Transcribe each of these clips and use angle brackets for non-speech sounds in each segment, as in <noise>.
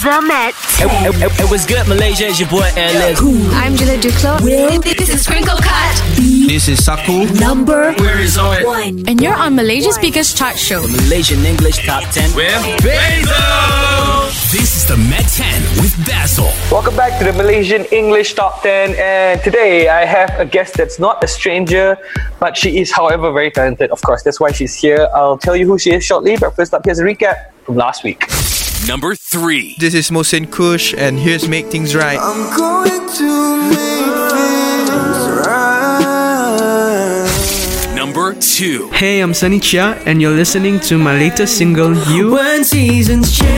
The Met. It, it, it, it was good, Malaysia. It's your boy Alice. I'm Julia Duclos. This is Sprinkle Cut. This is Saku. Number Where is Zoe? one. And you're on Malaysia biggest Chart Show. Malaysian English Top 10. With Basil. This is the Met 10 with Basil. Welcome back to the Malaysian English Top 10. And today I have a guest that's not a stranger, but she is, however, very talented. Of course, that's why she's here. I'll tell you who she is shortly, but first up, here's a recap from last week. Number 3. This is Mohsen Kush, and here's Make Things Right. I'm going to make things right. Number 2. Hey, I'm Sunny Chia, and you're listening to my latest single, You. When seasons change,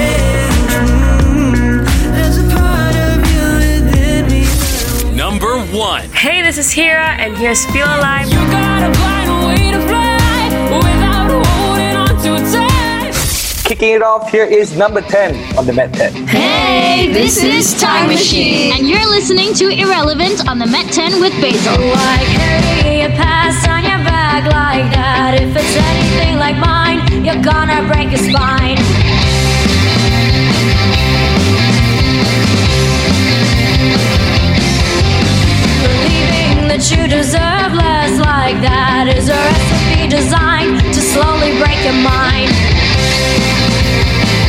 there's a part of you. Number 1. Hey, this is Hira, and here's Feel Alive. Kicking it off, here is number 10 on the Met 10. Hey, this is Time Machine. And you're listening to Irrelevant on the Met 10 with Basil. Like carrying your past on your back like that. If it's anything like mine, you're gonna break your spine. Believing that you deserve less like that is a recipe designed to slowly break your mind. Thank you.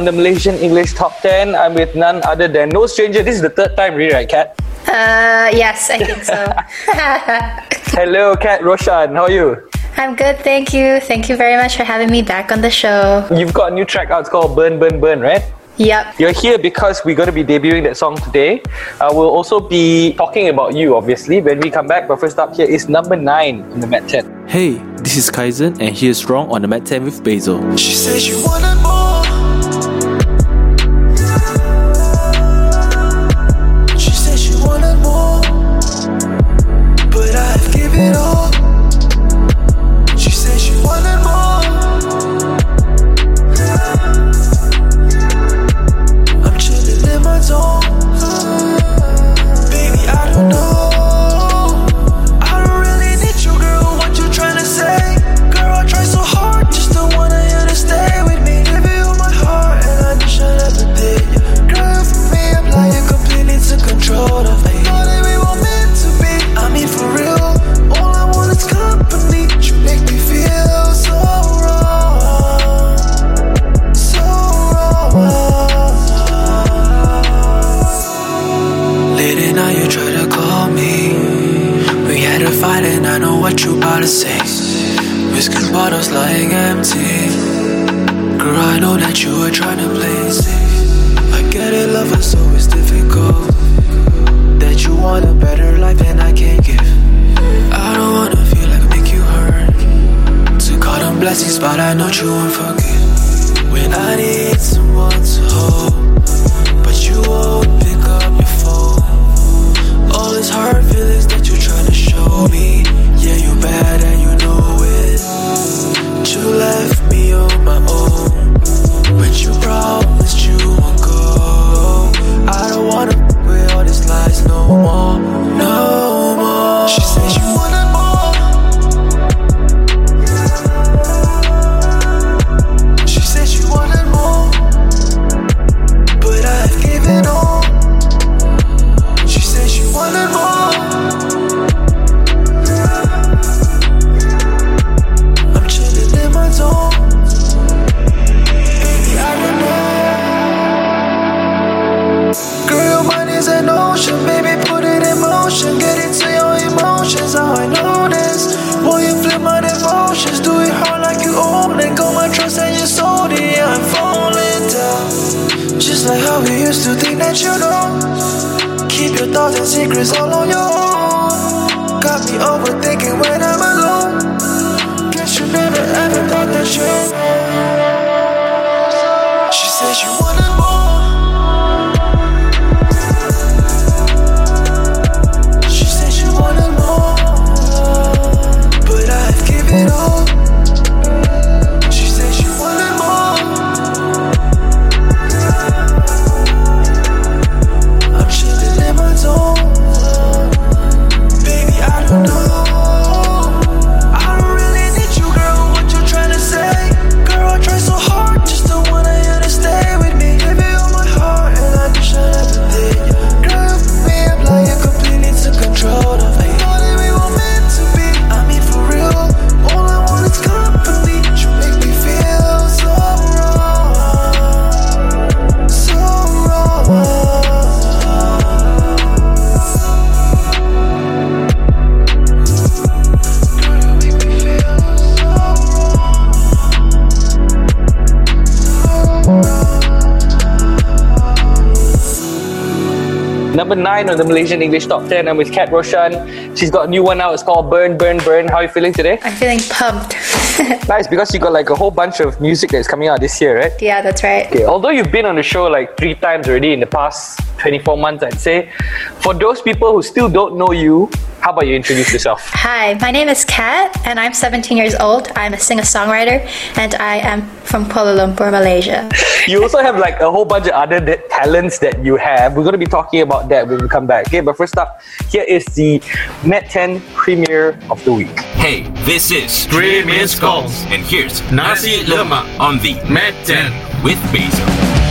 On the Malaysian English Top 10. I'm with none other than no stranger. This is the third time, really, right, Kat? Uh, yes, I think so. <laughs> Hello, Kat Roshan. How are you? I'm good, thank you. Thank you very much for having me back on the show. You've got a new track out. It's called Burn, Burn, Burn, right? Yep. You're here because we're going to be debuting that song today. Uh, we'll also be talking about you, obviously, when we come back. But first up here is number 9 in the Met 10. Hey, this is Kaizen, and here's Wrong on the Met 10 with Basil. She said she wanted more. Number 9 on the Malaysian English Top 10. I'm with Kat Roshan. She's got a new one out. It's called Burn, Burn, Burn. How are you feeling today? I'm feeling pumped. <laughs> Nice, because you got like a whole bunch of music that's coming out this year, right? yeah, that's right. Okay, although you've been on the show like three times already in the past 24 months, I'd say, for those people who still don't know you, how about you introduce yourself? Hi, my name is Kat, and I'm 17 years old. I'm a singer songwriter, and I am from Kuala Lumpur, Malaysia. You also have like a whole bunch of other de- talents that you have. We're going to be talking about that when we come back. Okay, but first up, here is the Met 10 premiere of the week. Hey, this is Stray Missed Calls, and here's Nasi Lemak on the Met 10 with Basil.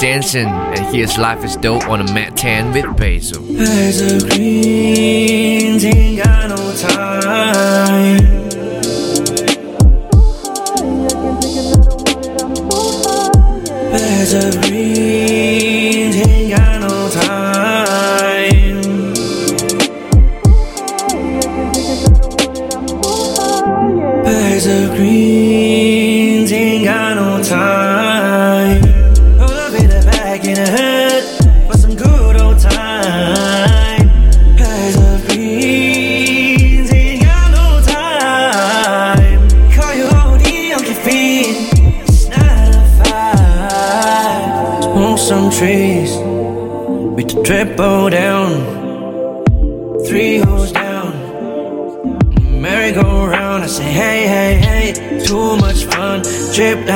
Stanson, and here's Life is Dope on a Met 10 with Basil. As a got no time. A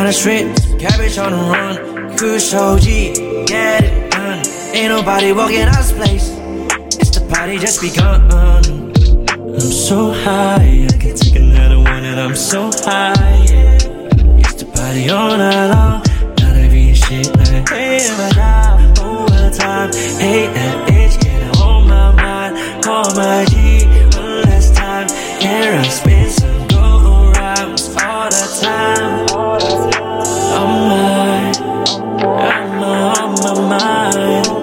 down the street, cabbage on the run. Kush OG, get it done. Ain't nobody walking out this place. It's the party just begun. I'm so high, I can take another one, and I'm so high. Yeah. It's the party all night long. Not every shit, like, hey, my job, all the time, hey, mine.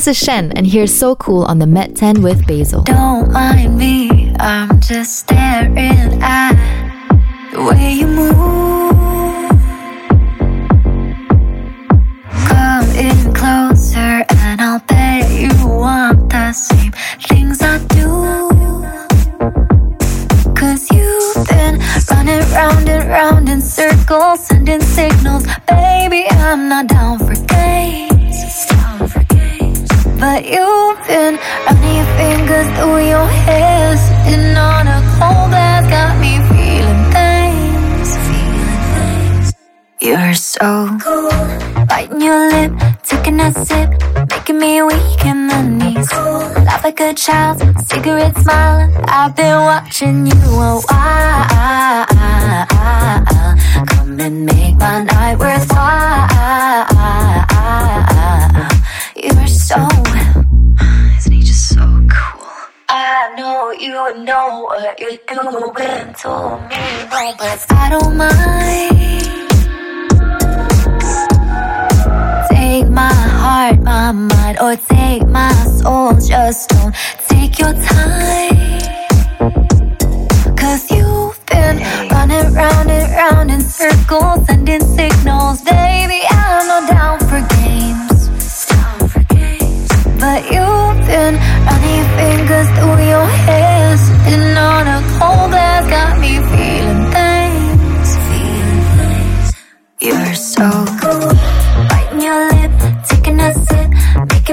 This is Shen, and here's So Cool on the Met 10 with Basil. Don't mind me, I'm just staring at the way you move. You're so cool, biting your lip, taking a sip, making me weak in the knees. Cool. Laugh like a child, cigarette smiling. I've been watching you a while. Come and make my night worthwhile. You're so, isn't he just so cool? I know you know what you're doing to me, but I don't mind. Take my heart, my mind, or take my soul. Just don't take your time. Cause you've been running round and round in circles, sending signals. Baby,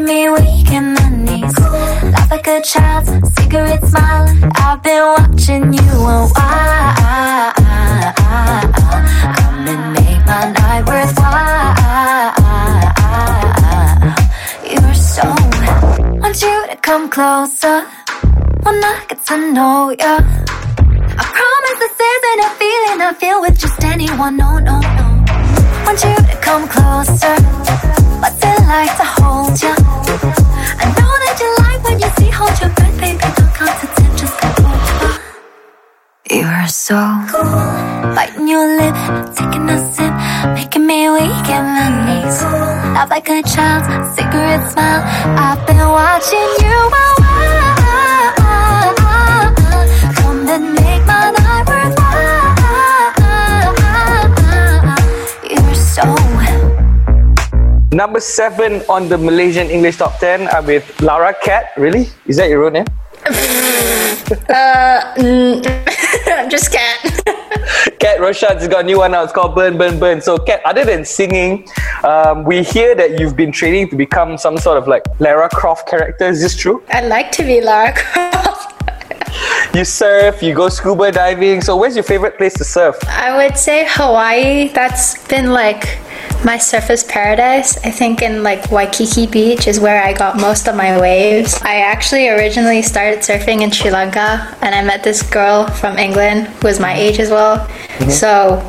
me weak in the knees. Laugh like a child, cigarette smiling. I've been watching you a while. Come and make my night worthwhile. You're so. Want you to come closer. I get to know ya. I promise this isn't a feeling I feel with just anyone. No, no, no. Want you to come closer. It like to hold ya? I know that you like when you see hold your breath, baby. Don't concentrate, just come over. You're so cool. Biting your lip, taking a sip, making me weak in the knees. Laugh like a child, cigarette smile. I've been watching you Number seven on the Malaysian English Top 10 I'm with Lara Cat. Really? Is that your real name? <laughs> Uh, mm, <laughs> I'm just <laughs> cat. Kat Roshan's got a new one now. It's called Burn, Burn, Burn. So, Kat, other than singing, um, we hear that you've been training to become some sort of like Lara Croft character. Is this true? I'd like to be Lara Croft. You surf, you go scuba diving. So, where's your favorite place to surf? I would say Hawaii. That's been like my surface paradise. I think in like Waikiki Beach is where I got most of my waves. I actually originally started surfing in Sri Lanka and I met this girl from England who was my age as well. Mm-hmm. So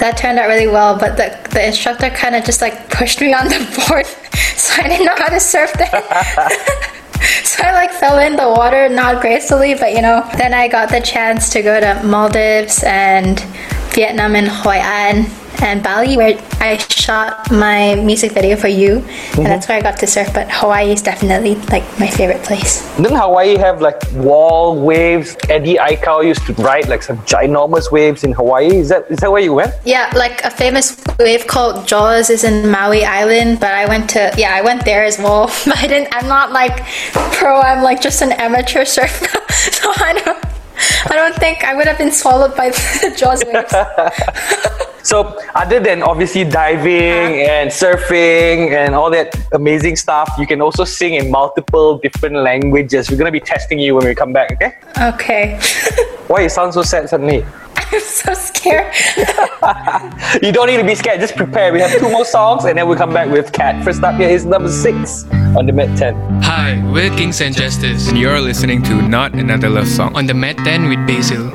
that turned out really well, but the, the instructor kind of just like pushed me on the <laughs> board, <laughs> so I didn't know how to surf then. <laughs> <laughs> so I like fell in the water not gracefully, but you know, then I got the chance to go to Maldives and Vietnam and Hoi An and Bali where I shot my music video for you and mm-hmm. that's where I got to surf but Hawaii is definitely like my favorite place. Didn't Hawaii have like wall waves? Eddie Aikau used to ride like some ginormous waves in Hawaii. Is that is that where you went? Yeah, like a famous wave called Jaws is in Maui Island, but I went to yeah, I went there as well. But <laughs> I didn't I'm not like pro, I'm like just an amateur surfer. <laughs> so I don't I don't think I would have been swallowed by <laughs> the Jaws waves. <laughs> So, other than obviously diving uh-huh. and surfing and all that amazing stuff, you can also sing in multiple different languages. We're gonna be testing you when we come back, okay? Okay. <laughs> Why you sound so sad suddenly? <laughs> I'm so scared. <laughs> You don't need to be scared, just prepare. We have two more songs and then we'll come back with Kat. First up here is number six on the Met 10. Hi, we're Kings and Justice And you're listening to Not Another Love Song. on the Met 10 with Basil.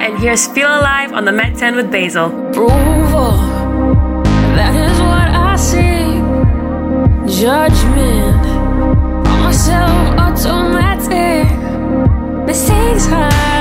And here's Feel Alive on the Met 10 with Basil. Approval, that is what I see. Judgment, on myself automatic. Mistakes hide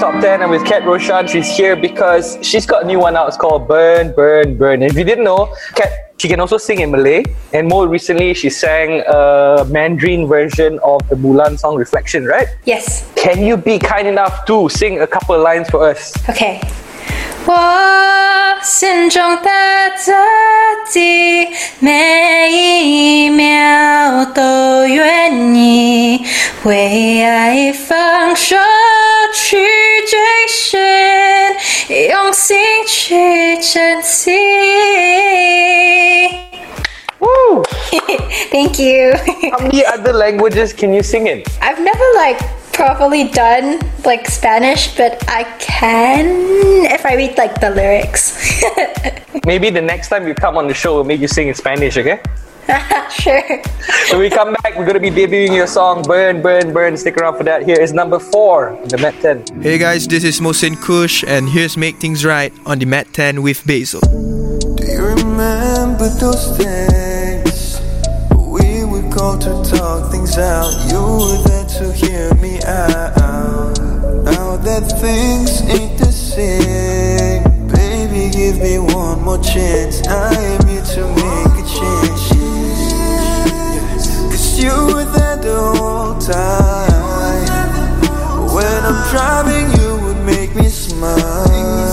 Top 10, and with Kat Roshan, she's here because she's got a new one out. It's called Burn, Burn, Burn. And if you didn't know, Kat, she can also sing in Malay, and more recently, she sang a Mandarin version of the Mulan song Reflection, right? Yes. Can you be kind enough to sing a couple of lines for us? Okay. 我心中的自己，每一秒都愿意为爱放手去追寻，用心去珍惜。Woo! Thank you. How many other languages can you sing in? I've never like properly done like Spanish, but I can if I read like the lyrics. <laughs> Maybe the next time you come on the show, we'll make you sing in Spanish, okay? <laughs> sure. When we come back, we're going to be debuting your song Burn, Burn, Burn. Stick around for that. Here is number four on the Met 10. Hey guys, this is Mohsin Kush, and here's Make Things Right on the Met 10 with Basil. Do you remember those days we would go to talk things out? You were there to hear me out. Now that things ain't the same, baby, give me one more chance. I am here to make a change. Cause you were there the whole time. When I'm driving, you would make me smile.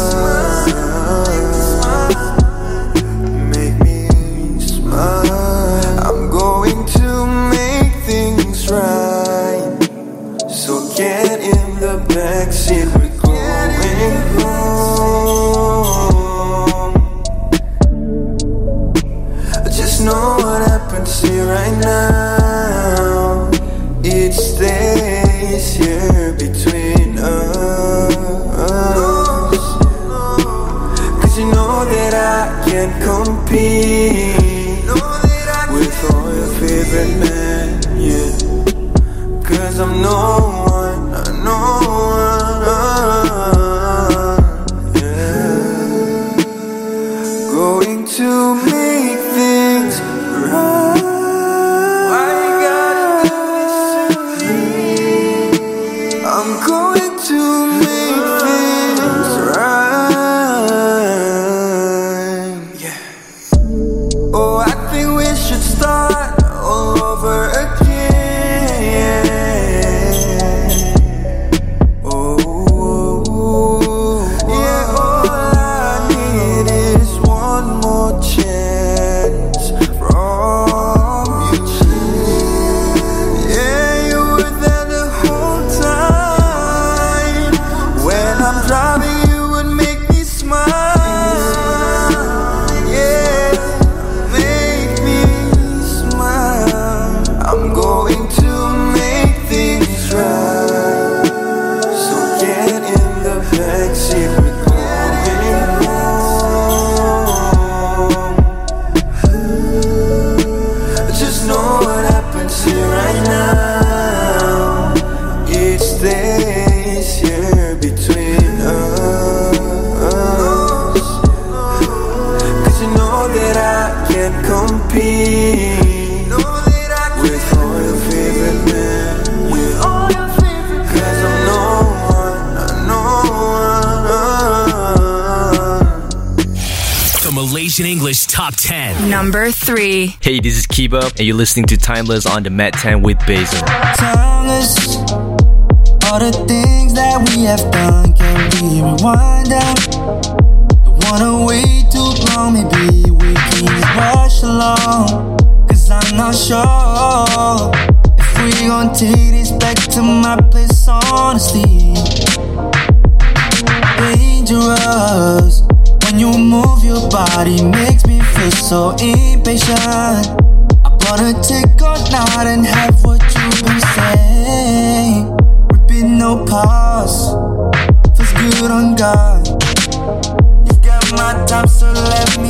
backseat, we're going home. I just know what happens here right now. It stays here between us. Cause you know that I can't compete with all your favorite men, yeah. Cause I'm no Malaysian English Top 10. Number 3. Hey, this is Kiba, and you're listening to Timeless on the Met 10 with Basil. Timeless. All the things that we have done can be. Don't wanna wait too long, maybe rush along, cause I'm not sure if we gon' take this back to my place, honestly. Dangerous when you move your body, makes me feel so impatient. I wanna take all night and have what you've been saying. Ripping no pause, feels good on God. You got my time, so let me.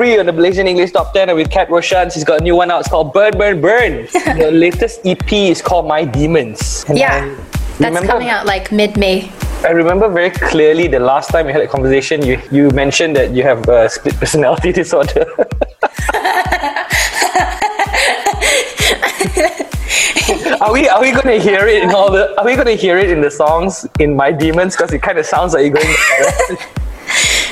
Three on the Malaysian English Top 10 are with Kat Roshan. She's got a new one out. It's called Burn, Burn, Burn. <laughs> the latest EP is called My Demons. And Yeah, That's coming out like mid May. I remember very clearly the last time we had a conversation, you, you mentioned that you have a split personality <laughs> disorder. <laughs> are we are we gonna hear it in all the are we gonna hear it in the songs in My Demons? Because it kind of sounds like you're going.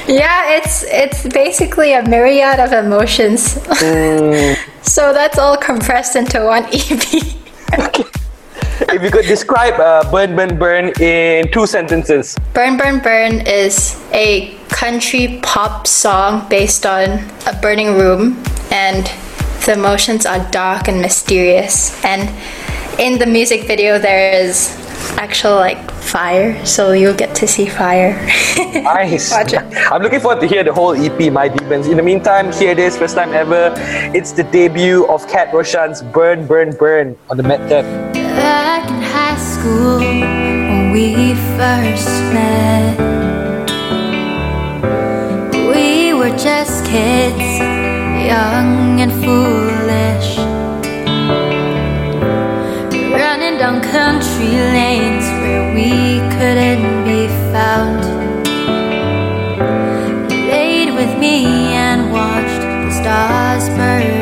Yeah, it's it's basically a myriad of emotions. Mm. <laughs> so that's all compressed into one <laughs> EP. if you could describe uh, Burn Burn Burn in two sentences. Burn Burn Burn is a country pop song based on a burning room and the emotions are dark and mysterious and in the music video there is actual like fire so you'll get to see fire. <laughs> Nice. Watch it. <laughs> I'm looking forward to hear the whole EP, My Demons. In the meantime, here it is, first time ever. It's the debut of Kat Roshan's Burn Burn Burn on the Met 10. Back in high school when we first met, we were just kids, young and foolish, running down country lanes where we couldn't be found. Laid with me and watched the stars burn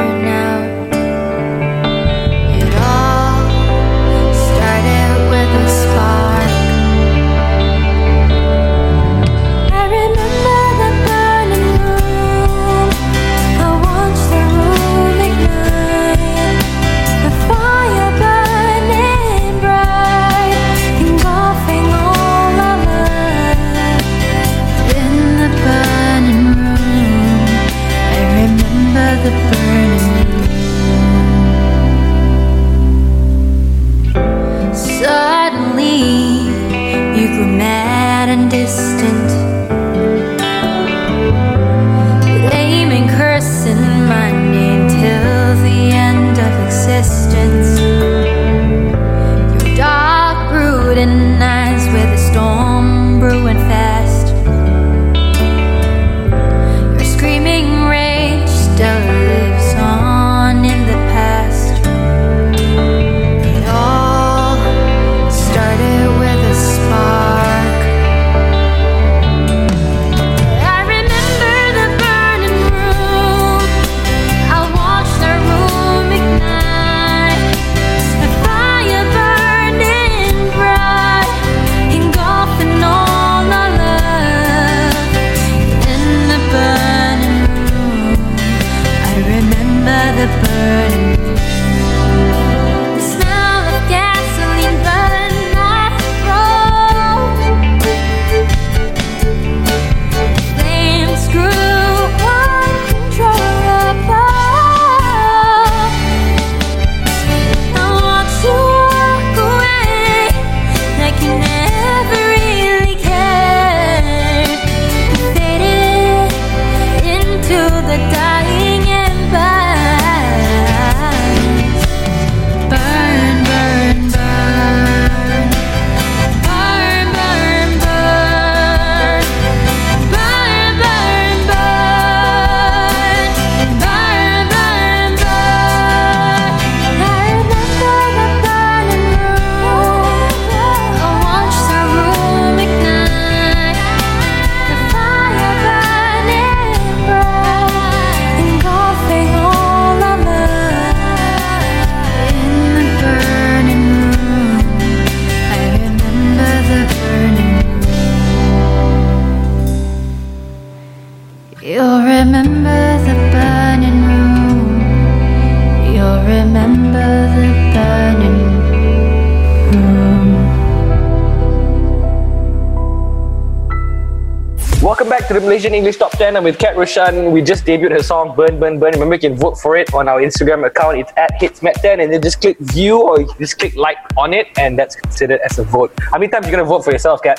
back to the Malaysian English Top 10. I'm with Kat Roshan. We just debuted her song Burn Burn Burn. Remember, you can vote for it on our Instagram account. It's at HitzMet10 and then just click view or just click like on it and that's considered as a vote. How many times are you going to vote for yourself, Kat?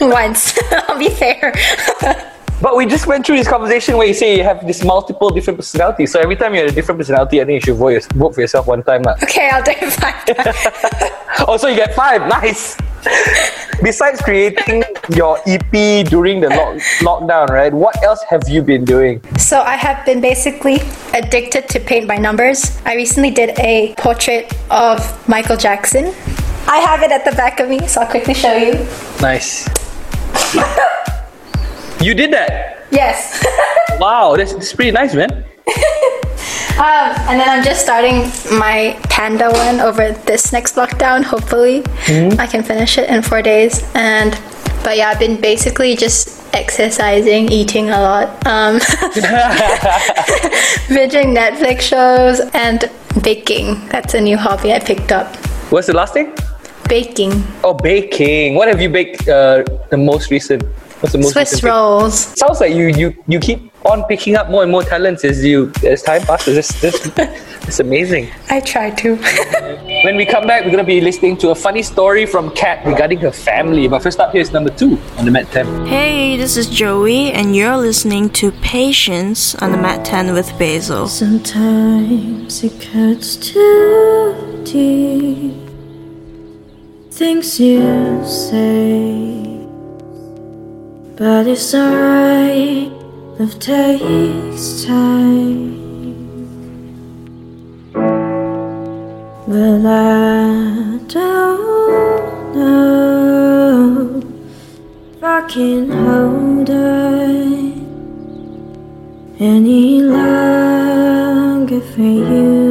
<laughs> Once, <laughs> I'll be fair. <laughs> But we just went through this conversation where you say you have this multiple different personalities. So every time you have a different personality, I think you should vote, vote for yourself one time. lah. okay, I'll take it five times. <laughs> oh, so you get five. Nice. Besides creating your EP during the lock- lockdown, right? What else have you been doing? So I have been basically addicted to paint by numbers. I recently did a portrait of Michael Jackson. I have it at the back of me, so I'll quickly show you. Nice. <laughs> you did that? Yes. <laughs> Wow, that's, that's pretty nice, man. <laughs> Um, and then I'm just starting my panda one over this next lockdown. Hopefully, I can finish it in four days. And but yeah, I've been basically just exercising, eating a lot, um, <laughs> binging Netflix shows, and baking. That's a new hobby I picked up. What's the last thing? Baking. Oh, baking. What have you baked uh, the most recent? What's the most Swiss recent rolls. Sounds like you you you keep on picking up more and more talents as you as time passes. This this <laughs> it's amazing. I try to. <laughs> When we come back, we're gonna be listening to a funny story from Kat regarding her family. But first up, here's number two on the Met 10. Hey, this is Joey, and you're listening to Patience on the Met 10 with Basil. Sometimes it cuts too deep. Things you say, but it's alright. Love takes time. Well, I don't know if I can hold on any longer for you.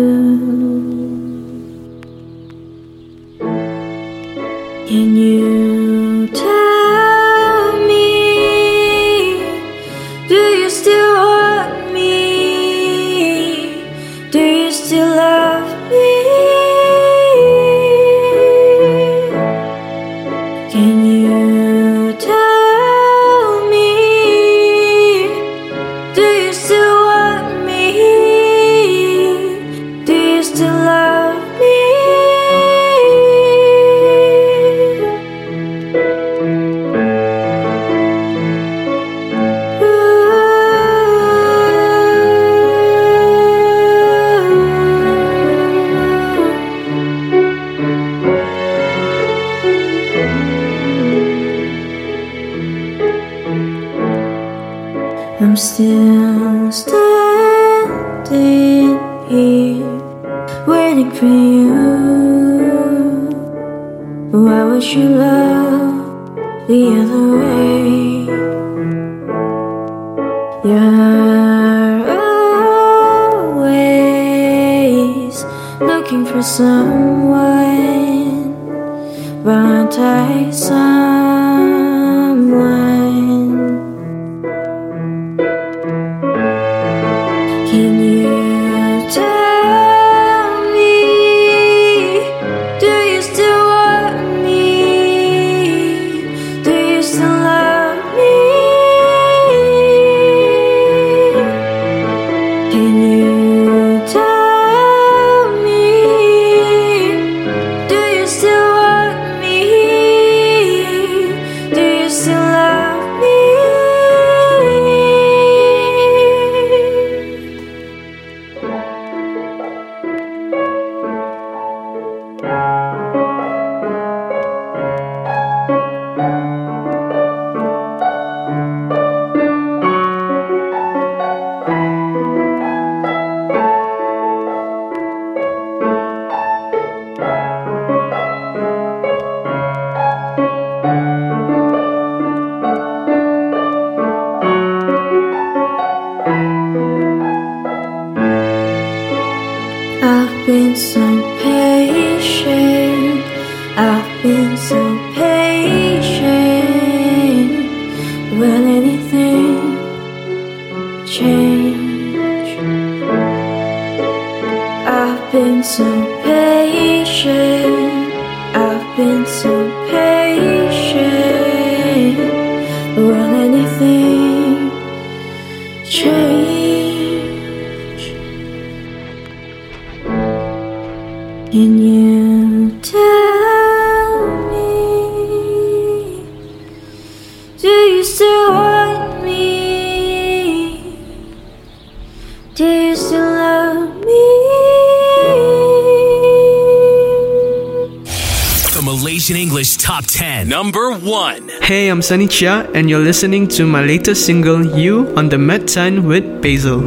Hey, I'm Sunny Chia, and you're listening to my latest single, You, on the Met 10 with Basil.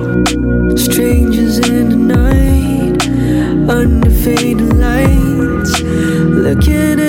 Strangers in the night, under lights, looking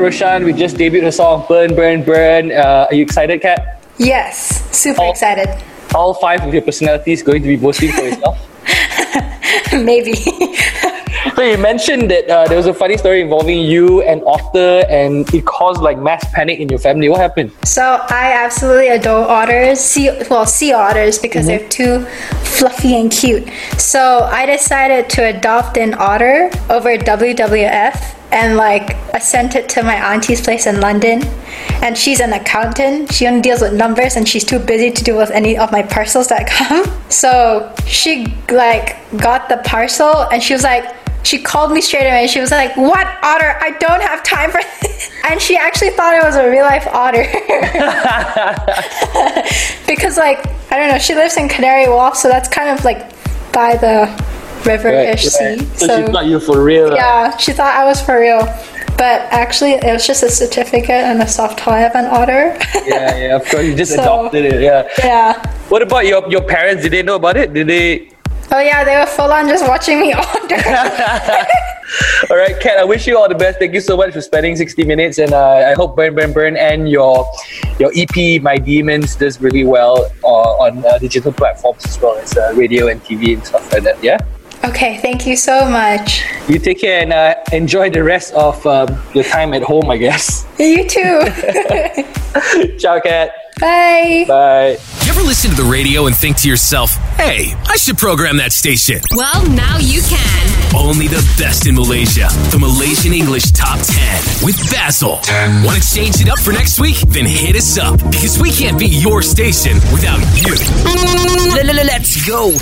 Roshan. We just debuted her song Burn, Burn, Burn. Uh, are you excited, Kat? Yes, super excited. All five of your personalities going to be boasting for yourself. <laughs> Maybe. <laughs> so you mentioned that uh, there was a funny story involving you and Otter and it caused like mass panic in your family. What happened? So I absolutely adore otters. Sea, well, sea otters because Mm-hmm. they're too fluffy and cute. So I decided to adopt an otter over WWF, and like I sent it to my auntie's place in London. And she's an accountant. She only deals with numbers, and she's too busy to deal with any of my parcels that come. <laughs> So she like got the parcel, and she was like. She called me straight away. She was like, "What otter? I don't have time for this." <laughs> And she actually thought it was a real life otter. <laughs> because like I don't know, she lives in Canary Wharf, so that's kind of like by the river-ish sea. So, she thought you were for real. yeah, she thought I was for real. But actually, it was just a certificate and a soft toy of an otter. yeah, yeah, of course. You just <laughs> So- adopted it. Yeah. yeah. What about your your parents? Did they know about it? Did they? Oh yeah, they were full on just watching me <laughs> <laughs> otter. All right, Kat. I wish you all the best. Thank you so much for spending 60 minutes, and uh, I hope Burn Burn Burn and your your EP My Demons does really well uh, on uh, digital platforms as well as uh, radio and TV and stuff like that. Yeah. Okay, thank you so much. You take care and uh, enjoy the rest of um, your time at home. I guess. You too. <laughs> Ciao, Kat. Bye. Bye. You ever listen to the radio and think to yourself, hey, I should program that station? Well, now you can. Only the best in Malaysia. The Malaysian English Top 10 with Basil. Want to change it up for next week? Then hit us up because we can't be your station without you. Let's go.